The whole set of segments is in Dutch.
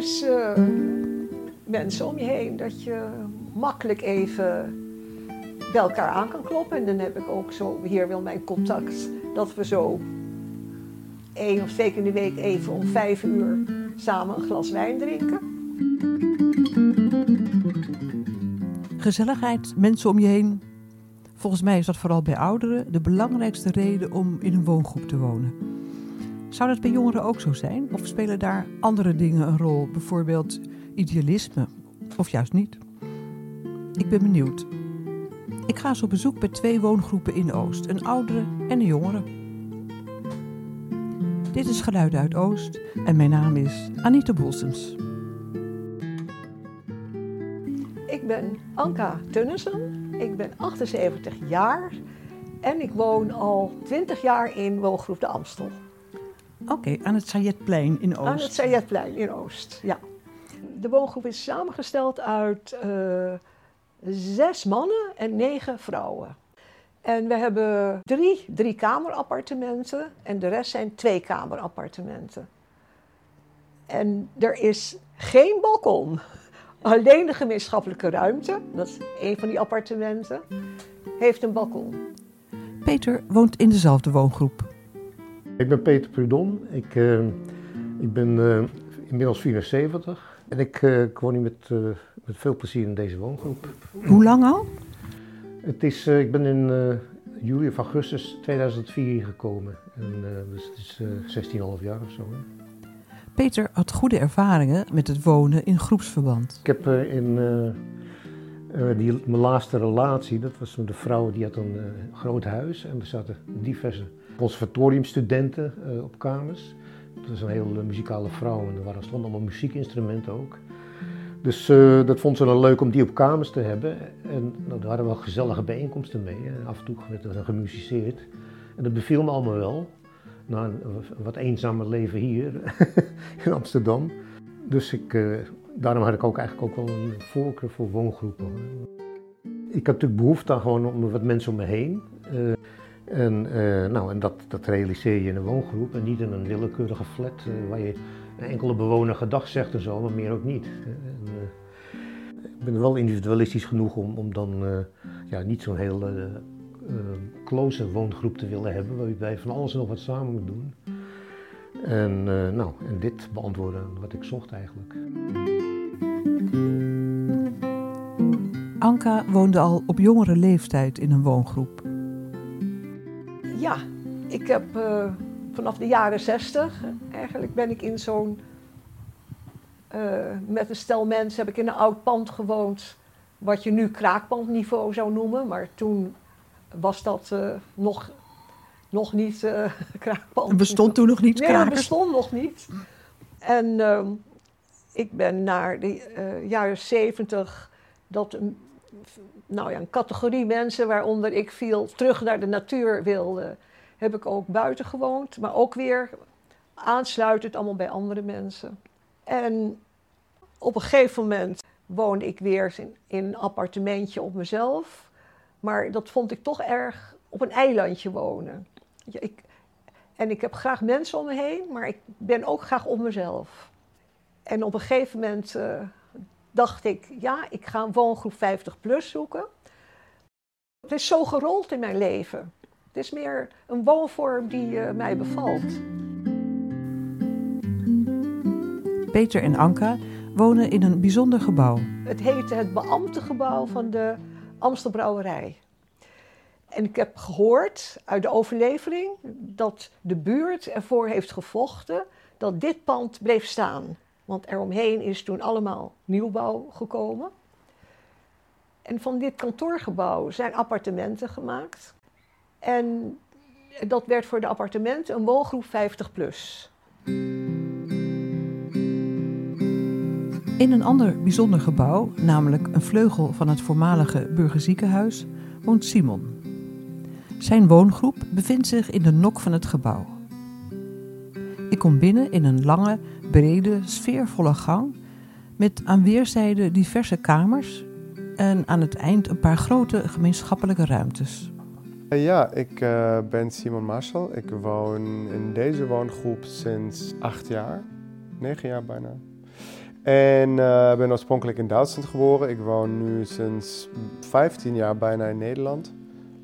is eh, mensen om je heen. Dat je makkelijk even bij elkaar aan kan kloppen. En dan heb ik ook zo, hier wil mijn contact, dat we zo één of twee keer in de week even om vijf uur samen een glas wijn drinken. Gezelligheid, mensen om je heen. Volgens mij is dat vooral bij ouderen de belangrijkste reden om in een woongroep te wonen. Zou dat bij jongeren ook zo zijn? Of spelen daar andere dingen een rol? Bijvoorbeeld idealisme? Of juist niet? Ik ben benieuwd. Ik ga eens op bezoek bij twee woongroepen in Oost. Een oudere en een jongere. Dit is Geluiden uit Oost en mijn naam is Anita Boelsems. Ik ben Anka Tunnissen. Ik ben 78 jaar en ik woon al 20 jaar in woongroep De Amstel. Oké, aan het Sayetplein in Oost. Aan het Sayetplein in Oost, ja. De woongroep is samengesteld uit uh, zes mannen en negen vrouwen. En we hebben drie drie-kamerappartementen en de rest zijn twee-kamerappartementen. En er is geen balkon. Alleen de gemeenschappelijke ruimte, dat is een van die appartementen, heeft een balkon. Peter woont in dezelfde woongroep. Ik ben Peter Prudon. Ik, uh, ik ben uh, inmiddels 74 en ik, uh, ik woon hier met, met veel plezier in deze woongroep. Hoe lang al? Het is, ik ben in juli of augustus 2004 gekomen. En, dus het is 16,5 jaar of zo. Hè. Peter had goede ervaringen met het wonen in groepsverband. Ik heb in die, mijn laatste relatie, dat was met een vrouw die had een groot huis en er zaten diverse conservatoriumstudenten uh, op kamers. Dat was een hele muzikale vrouw en er waren, stonden allemaal muziekinstrumenten ook. Dus uh, dat vond ze dan leuk om die op kamers te hebben. En nou, daar hadden we wel gezellige bijeenkomsten mee. Af en toe werd er gemusiceerd. En dat beviel me allemaal wel. Na een wat eenzamer leven hier in Amsterdam. Dus ik, daarom had ik ook eigenlijk ook wel een voorkeur voor woongroepen. Ik had natuurlijk behoefte aan gewoon om wat mensen om me heen. En, uh, nou, en dat, dat realiseer je in een woongroep en niet in een willekeurige flat uh, waar je een enkele bewoner gedag zegt en zo, maar meer ook niet. En, uh, ik ben wel individualistisch genoeg om, om dan ja, niet zo'n hele close woongroep te willen hebben, waarbij van alles en nog wat samen moet doen. En, nou, en dit beantwoorden wat ik zocht eigenlijk. Anka woonde al op jongere leeftijd in een woongroep. Ja, ik heb uh, vanaf de jaren zestig, eigenlijk ben ik in zo'n, uh, met een stel mensen heb ik in een oud pand gewoond, wat je nu kraakpandniveau zou noemen, maar toen was dat uh, nog, nog niet kraakpand. Het bestond toen nog niet Nee, het bestond nog niet. En ehm, ik ben naar de jaren zeventig, dat nou ja, een categorie mensen waaronder ik viel terug naar de natuur wilde, heb ik ook buiten gewoond, maar ook weer aansluitend allemaal bij andere mensen. En op een gegeven moment woonde ik weer in, in een appartementje op mezelf, maar dat vond ik toch erg op een eilandje wonen. Ik, en ik heb graag mensen om me heen, maar ik ben ook graag op mezelf. En op een gegeven moment uh, dacht ik, ja, ik ga een woongroep 50 plus zoeken. Het is zo gerold in mijn leven. Het is meer een woonvorm die uh, mij bevalt. Peter en Anka wonen in een bijzonder gebouw. Het heette het beambtegebouw van de Amstelbrouwerij. En ik heb gehoord uit de overlevering dat de buurt ervoor heeft gevochten dat dit pand bleef staan. Want eromheen is toen allemaal nieuwbouw gekomen. En van dit kantoorgebouw zijn appartementen gemaakt. En dat werd voor de appartementen een woongroep 50 plus. In een ander bijzonder gebouw, namelijk een vleugel van het voormalige burgerziekenhuis, woont Simon. Zijn woongroep bevindt zich in de nok van het gebouw. Ik kom binnen in een lange, brede, sfeervolle gang met aan weerszijden diverse kamers en aan het eind een paar grote gemeenschappelijke ruimtes. Ja, ik uh, ben Simon Marshall. Ik woon in deze woongroep sinds acht jaar, negen jaar bijna. En uh, ben oorspronkelijk in Duitsland geboren. Ik woon nu sinds 15 jaar bijna in Nederland.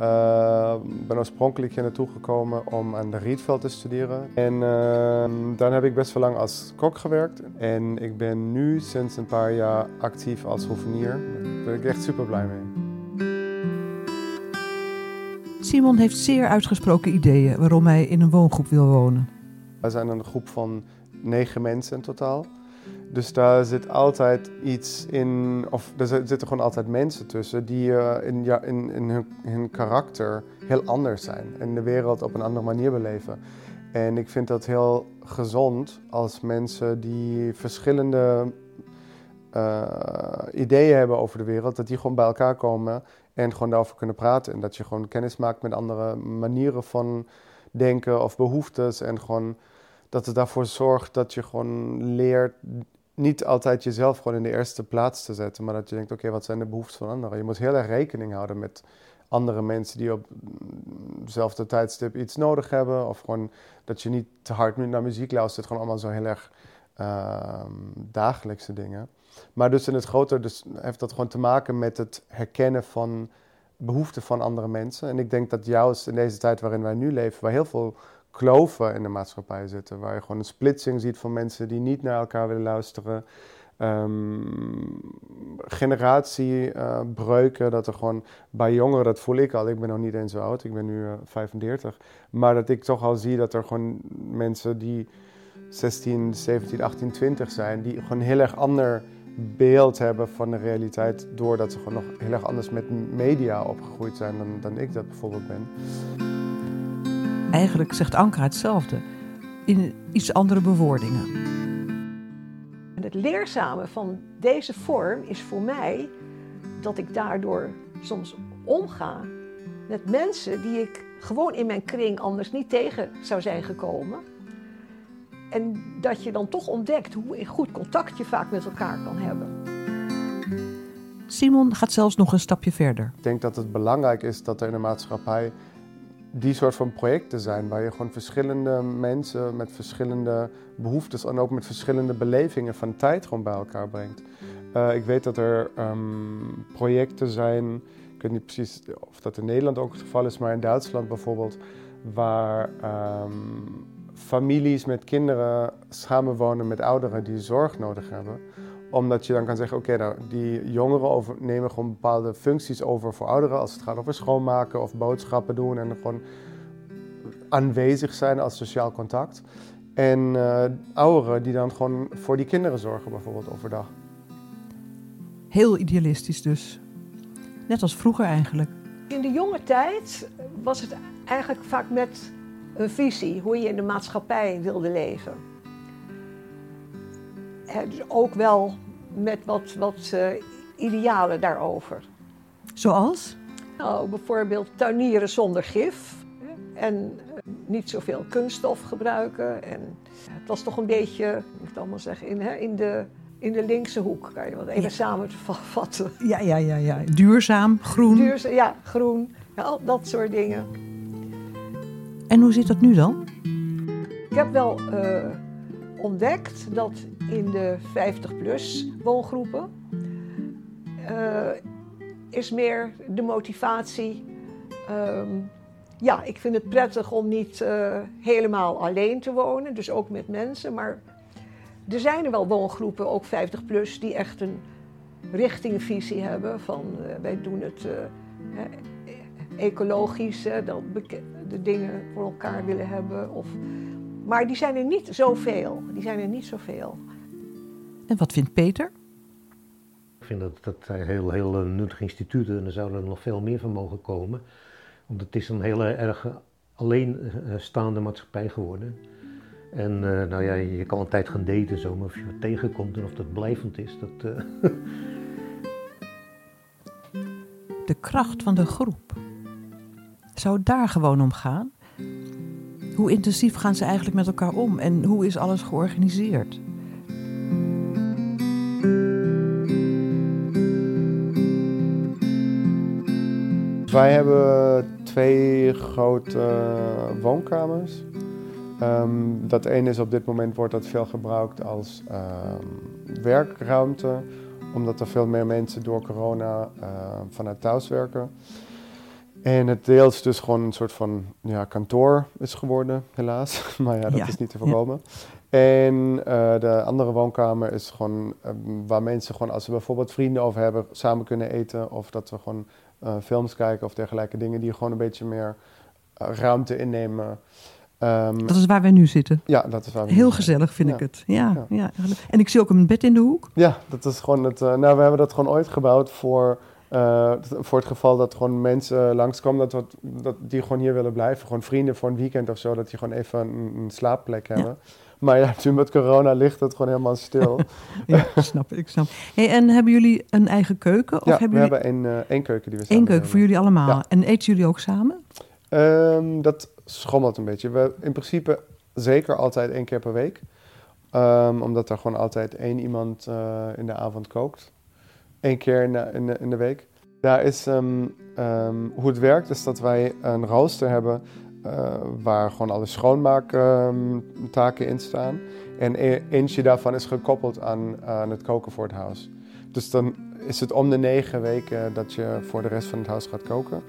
Ik uh, ben oorspronkelijk hier naartoe gekomen om aan de Rietveld te studeren. En uh, dan heb ik best wel lang als kok gewerkt. En ik ben nu sinds een paar jaar actief als hovenier. Daar ben ik echt super blij mee. Simon heeft zeer uitgesproken ideeën waarom hij in een woongroep wil wonen. We zijn een groep van negen mensen in totaal. Dus daar zit altijd iets in, of er zitten gewoon altijd mensen tussen die uh, in, ja, in, in hun, hun, karakter heel anders zijn en de wereld op een andere manier beleven. En ik vind dat heel gezond als mensen die verschillende uh, ideeën hebben over de wereld, dat die gewoon bij elkaar komen en gewoon daarover kunnen praten. En dat je gewoon kennis maakt met andere manieren van denken of behoeftes. En gewoon dat het daarvoor zorgt dat je gewoon leert niet altijd jezelf gewoon in de eerste plaats te zetten, maar dat je denkt, oké, wat zijn de behoeften van anderen? Je moet heel erg rekening houden met andere mensen die op hetzelfde tijdstip iets nodig hebben. Of gewoon dat je niet te hard naar muziek luistert. Gewoon allemaal zo heel erg uh, dagelijkse dingen. Maar dus in het grote dus heeft dat gewoon te maken met het herkennen van behoeften van andere mensen. En ik denk dat juist in deze tijd waarin wij nu leven, waar heel veel kloven in de maatschappij zitten, waar je gewoon een splitsing ziet van mensen die niet naar elkaar willen luisteren. Um, generatiebreuken, dat er gewoon bij jongeren, dat voel ik al, ik ben nog niet eens zo oud, ik ben nu uh, 35, maar dat ik toch al zie dat er gewoon mensen die 16, 17, 18, 20 zijn, die gewoon heel erg ander beeld hebben van de realiteit, doordat ze gewoon nog heel erg anders met media opgegroeid zijn dan, dan ik dat bijvoorbeeld ben. Eigenlijk zegt Anka hetzelfde, in iets andere bewoordingen. En het leerzame van deze vorm is voor mij dat ik daardoor soms omga met mensen die ik gewoon in mijn kring anders niet tegen zou zijn gekomen. En dat je dan toch ontdekt hoe goed contact je vaak met elkaar kan hebben. Simon gaat zelfs nog een stapje verder. Ik denk dat het belangrijk is dat er in de maatschappij die soort van projecten zijn, waar je gewoon verschillende mensen met verschillende behoeftes en ook met verschillende belevingen van tijd gewoon bij elkaar brengt. Uh, ik weet dat er um, projecten zijn, ik weet niet precies of dat in Nederland ook het geval is, maar in Duitsland bijvoorbeeld, waar um, families met kinderen samenwonen met ouderen die zorg nodig hebben omdat je dan kan zeggen, oké, okay, nou, die jongeren over, nemen gewoon bepaalde functies over voor ouderen. Als het gaat over schoonmaken of boodschappen doen en gewoon aanwezig zijn als sociaal contact. En uh, ouderen die dan gewoon voor die kinderen zorgen bijvoorbeeld overdag. Heel idealistisch dus. Net als vroeger eigenlijk. In de jonge tijd was het eigenlijk vaak met een visie hoe je in de maatschappij wilde leven dus ook wel met wat, wat uh, idealen daarover. Zoals? Nou, bijvoorbeeld tuinieren zonder gif. En uh, niet zoveel kunststof gebruiken. En het was toch een beetje, ik moet allemaal zeggen, in, hè, in, de, in de linkse hoek. Kan je wat even ja. samen vatten. Ja, ja, ja, ja. Duurzaam, groen. Duurzaam, ja, groen. Ja, dat soort dingen. En hoe zit dat nu dan? Ik heb wel uh, ontdekt dat in de 50-plus woongroepen uh, is meer de motivatie. Um, ja, ik vind het prettig om niet uh, helemaal alleen te wonen, dus ook met mensen. Maar er zijn er wel woongroepen, ook 50-plus, die echt een richtingvisie hebben. Van uh, wij doen het ecologisch, dat de dingen voor elkaar willen hebben. Of, maar die zijn er niet zoveel. Die zijn er niet zoveel. En wat vindt Peter? Ik vind dat dat heel, heel nuttig instituut en er zouden er nog veel meer van mogen komen. Want het is een hele erg alleenstaande maatschappij geworden. En uh, nou ja, je kan een tijd gaan daten zo, maar of je wat tegenkomt en of dat blijvend is, dat... Uh... De kracht van de groep. Zou het daar gewoon om gaan? Hoe intensief gaan ze eigenlijk met elkaar om en hoe is alles georganiseerd? Wij hebben twee grote woonkamers. Um, dat ene is op dit moment wordt dat veel gebruikt als um, werkruimte, omdat er veel meer mensen door corona uh, vanuit thuis werken. En het deels dus gewoon een soort van ja, kantoor is geworden, helaas. maar ja, dat is niet te voorkomen. En uh, de andere woonkamer is gewoon waar mensen gewoon, als ze bijvoorbeeld vrienden over hebben, samen kunnen eten. Of dat we gewoon uh, films kijken of dergelijke dingen die gewoon een beetje meer ruimte innemen. Um, dat is waar wij nu zitten. Ja, dat is waar we Heel gezellig vind ja. ik het. Ja, ja, ja. En ik zie ook een bed in de hoek. Ja, dat is gewoon het. nou, we hebben dat gewoon ooit gebouwd voor uh, voor het geval dat gewoon mensen langskomen dat, dat die gewoon hier willen blijven. Gewoon vrienden voor een weekend of zo, dat die gewoon even een, een slaapplek hebben. Ja. Maar ja, nu met corona ligt het gewoon helemaal stil. ja, ik snap ik snap. Hey, en hebben jullie een eigen keuken? Of ja, hebben we jullie... hebben één, uh, één keuken die we Eén keuken hebben. voor jullie allemaal. Ja. En eten jullie ook samen? Um, dat schommelt een beetje. We in principe zeker altijd één keer per week. Um, omdat er gewoon altijd één iemand uh, in de avond kookt. Eén keer in de, in de, in de week. Daar is um, hoe het werkt, is dat wij een rooster hebben uh, waar gewoon alle schoonmaaktaken in staan. En e eentje daarvan is gekoppeld aan, aan het koken voor het huis. Dus dan is het om de negen weken dat je voor de rest van het huis gaat koken.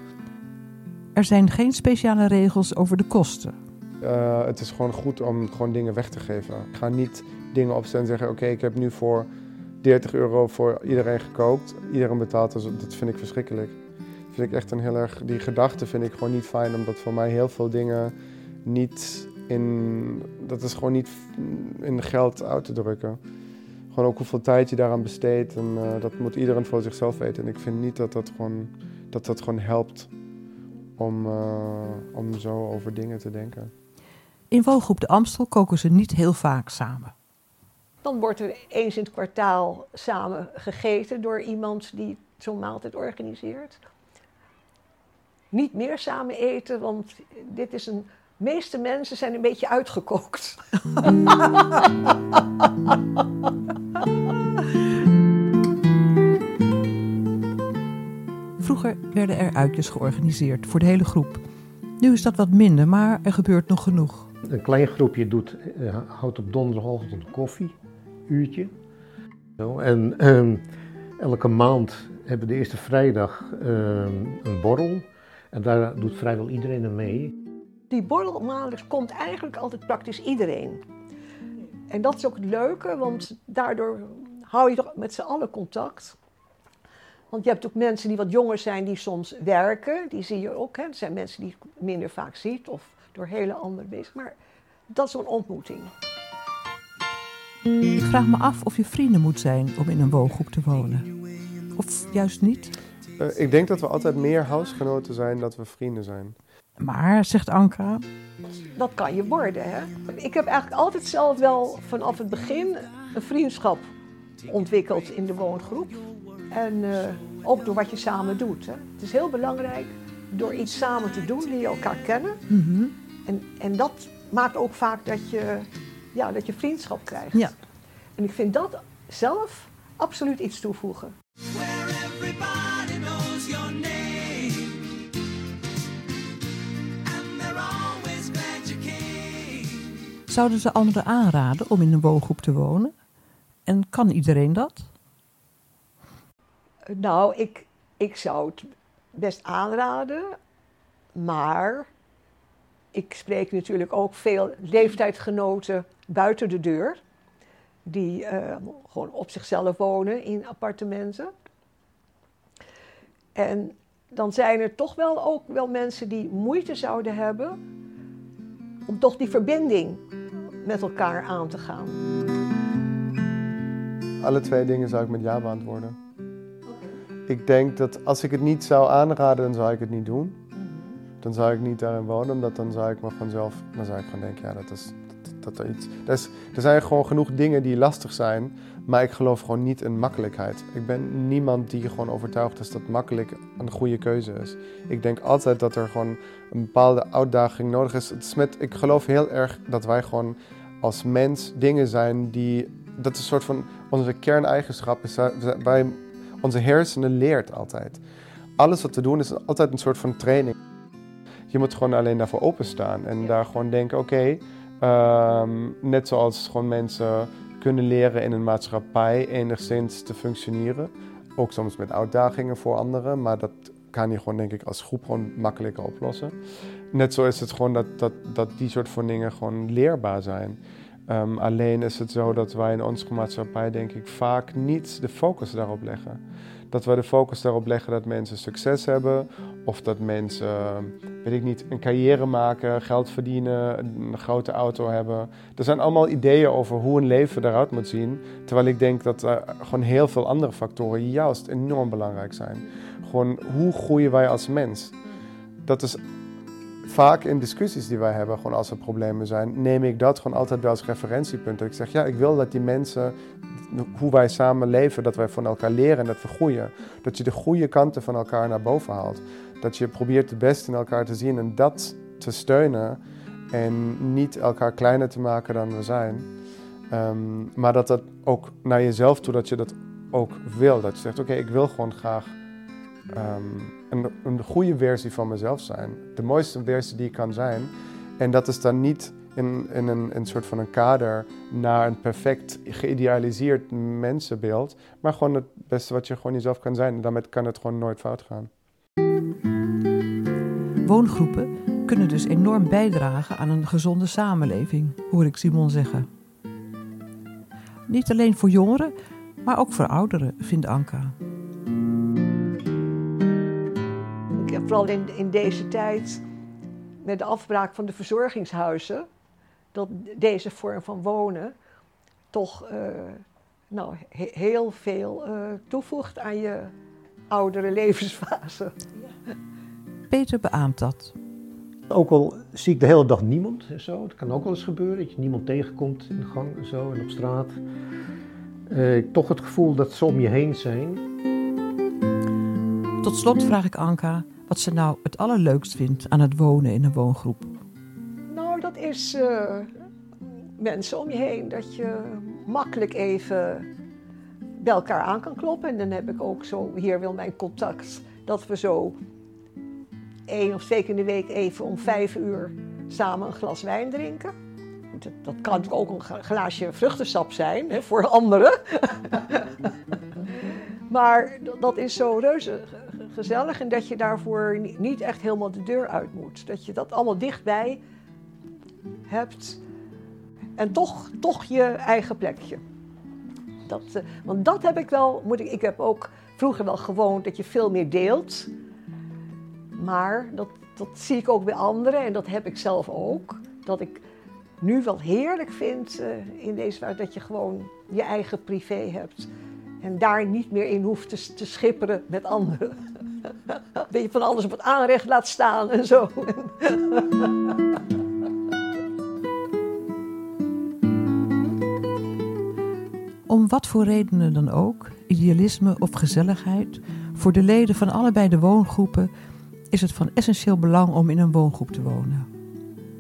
Er zijn geen speciale regels over de kosten. Uh, het is gewoon goed om gewoon dingen weg te geven. Ik ga niet dingen opstellen en zeggen: Oké, okay, ik heb nu voor 30 euro voor iedereen gekookt. Iedereen betaalt, dus dat vind ik verschrikkelijk. Dat vind ik echt een heel erg, die gedachte vind ik gewoon niet fijn, omdat voor mij heel veel dingen niet in, dat is gewoon niet in geld uit te drukken. Gewoon ook hoeveel tijd je daaraan besteedt en uh, dat moet iedereen voor zichzelf weten. En ik vind niet dat dat gewoon, dat dat gewoon helpt om, uh, om zo over dingen te denken. In woongroep De Amstel koken ze niet heel vaak samen. Dan wordt er eens in het kwartaal samen gegeten door iemand die zo'n maaltijd organiseert. Niet meer samen eten, want dit is een. De meeste mensen zijn een beetje uitgekookt. Vroeger werden er uitjes georganiseerd voor de hele groep. Nu is dat wat minder, maar er gebeurt nog genoeg. Een klein groepje doet, uh, houdt op donderdagochtend koffie uurtje. Zo, en um, elke maand hebben we de eerste vrijdag um, een borrel. En daar doet vrijwel iedereen aan mee. Die borrelmaandelijks komt eigenlijk altijd praktisch iedereen. En dat is ook het leuke, want daardoor hou je toch met z'n allen contact. Want je hebt ook mensen die wat jonger zijn, die soms werken. Die zie je ook. Hè. Er zijn mensen die je minder vaak ziet of door hele andere bezig. Maar dat is zo'n ontmoeting. Ik vraag me af of je vrienden moet zijn om in een woongroep te wonen. Of juist niet? Uh, ik denk dat we altijd meer huisgenoten zijn dan we vrienden zijn. Maar, zegt Anka... Dat kan je worden, hè? Ik heb eigenlijk altijd zelf wel vanaf het begin een vriendschap ontwikkeld in de woongroep. En uh, ook door wat je samen doet. Hè? Het is heel belangrijk, door iets samen te doen, leer je elkaar kennen. Mm -hmm. en, en dat maakt ook vaak dat je ja, dat je vriendschap krijgt. Ja. En ik vind dat zelf absoluut iets toevoegen. Zouden ze anderen aanraden om in een woongroep te wonen? En kan iedereen dat? Nou, ik, ik zou het best aanraden, maar ik spreek natuurlijk ook veel leeftijdgenoten buiten de deur. Die uh, gewoon op zichzelf wonen in appartementen. En dan zijn er toch wel ook wel mensen die moeite zouden hebben om toch die verbinding met elkaar aan te gaan. Alle twee dingen zou ik met ja beantwoorden. Ik denk dat als ik het niet zou aanraden, dan zou ik het niet doen dan zou ik niet daarin wonen, omdat dan zou ik me vanzelf, dan zou ik gewoon denken, ja, dat is, dat, dat iets, dat is, er zijn gewoon genoeg dingen die lastig zijn, maar ik geloof gewoon niet in makkelijkheid. Ik ben niemand die gewoon overtuigd is dat makkelijk een goede keuze is. Ik denk altijd dat er gewoon een bepaalde uitdaging nodig is. Het is met, ik geloof heel erg dat wij gewoon als mens dingen zijn die, dat is een soort van onze kerneigenschap is, wij, onze hersenen leert altijd. Alles wat we doen is altijd een soort van training. Je moet gewoon alleen daarvoor openstaan en daar gewoon denken: oké, okay, um, net zoals gewoon mensen kunnen leren in een maatschappij enigszins te functioneren. Ook soms met uitdagingen voor anderen, maar dat kan je gewoon denk ik als groep gewoon makkelijker oplossen. Net zo is het gewoon dat, dat, dat die soort van dingen gewoon leerbaar zijn. Ehm, alleen is het zo dat wij in onze maatschappij denk ik vaak niet de focus daarop leggen. Dat we de focus daarop leggen dat mensen succes hebben of dat mensen, weet ik niet, een carrière maken, geld verdienen, een grote auto hebben. Er zijn allemaal ideeën over hoe een leven eruit moet zien. Terwijl ik denk dat er gewoon heel veel andere factoren juist enorm belangrijk zijn. Gewoon hoe groeien wij als mens? Dat is vaak in discussies die wij hebben, gewoon als er problemen zijn, neem ik dat gewoon altijd wel als referentiepunt. Dat ik zeg, ja, ik wil dat die mensen, hoe wij samen leven, dat wij van elkaar leren en dat we groeien. Dat je de goede kanten van elkaar naar boven haalt. Dat je probeert het beste in elkaar te zien en dat te steunen. En niet elkaar kleiner te maken dan we zijn. Ehm, maar dat dat ook naar jezelf toe, dat je dat ook wil. Dat je zegt, oké, ik wil gewoon graag ehm, een, een goede versie van mezelf zijn. De mooiste versie die ik kan zijn. En dat is dan niet in, in een, een soort van een kader naar een perfect geïdealiseerd mensenbeeld. Maar gewoon het beste wat je gewoon jezelf kan zijn. En daarmee kan het gewoon nooit fout gaan. Woongroepen kunnen dus enorm bijdragen aan een gezonde samenleving, hoor ik Simon zeggen. Niet alleen voor jongeren, maar ook voor ouderen, vindt Anka. Vooral in, in deze tijd, met de afbraak van de verzorgingshuizen, dat deze vorm van wonen toch uh, nou, heel veel uh, toevoegt aan je oudere levensfase. Peter beaamt dat. Ook al zie ik de hele dag niemand en zo, het kan ook wel eens gebeuren dat je niemand tegenkomt in de gang en zo en op straat. Uh, toch het gevoel dat ze om je heen zijn. Tot slot vraag ik Anka wat ze nou het allerleukst vindt aan het wonen in een woongroep. Nou, dat is uh, mensen om je heen. Dat je makkelijk even bij elkaar aan kan kloppen. En dan heb ik ook zo, hier wil mijn contact, dat we zo één of twee keer in de week even om vijf uur samen een glas wijn drinken. Dat, dat kan ook een glaasje vruchtensap zijn hè, voor anderen. maar dat is zo reuze gezellig en dat je daarvoor niet echt helemaal de deur uit moet. Dat je dat allemaal dichtbij hebt en toch, toch je eigen plekje. Dat, uh, want dat heb ik wel, moet ik, ik heb ook vroeger wel gewoond dat je veel meer deelt. Maar dat, dat zie ik ook bij anderen en dat heb ik zelf ook. Dat ik nu wel heerlijk vind uh, in deze wereld dat je gewoon je eigen privé hebt. En daar niet meer in hoeft te, te schipperen met anderen. dat je van alles op het aanrecht laat staan en zo. Om wat voor redenen dan ook, idealisme of gezelligheid, voor de leden van allebei de woongroepen is het van essentieel belang om in een woongroep te wonen.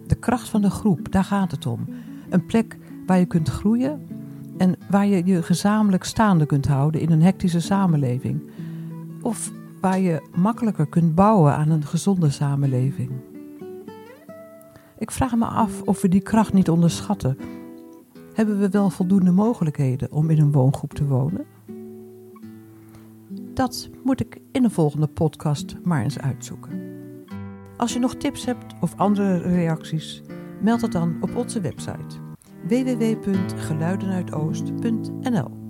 De kracht van de groep, daar gaat het om. Een plek waar je kunt groeien en waar je je gezamenlijk staande kunt houden in een hectische samenleving. Of waar je makkelijker kunt bouwen aan een gezonde samenleving. Ik vraag me af of we die kracht niet onderschatten. Hebben we wel voldoende mogelijkheden om in een woongroep te wonen? Dat moet ik in een volgende podcast maar eens uitzoeken. Als je nog tips hebt of andere reacties, meld het dan op onze website www.geluidenuitoost.nl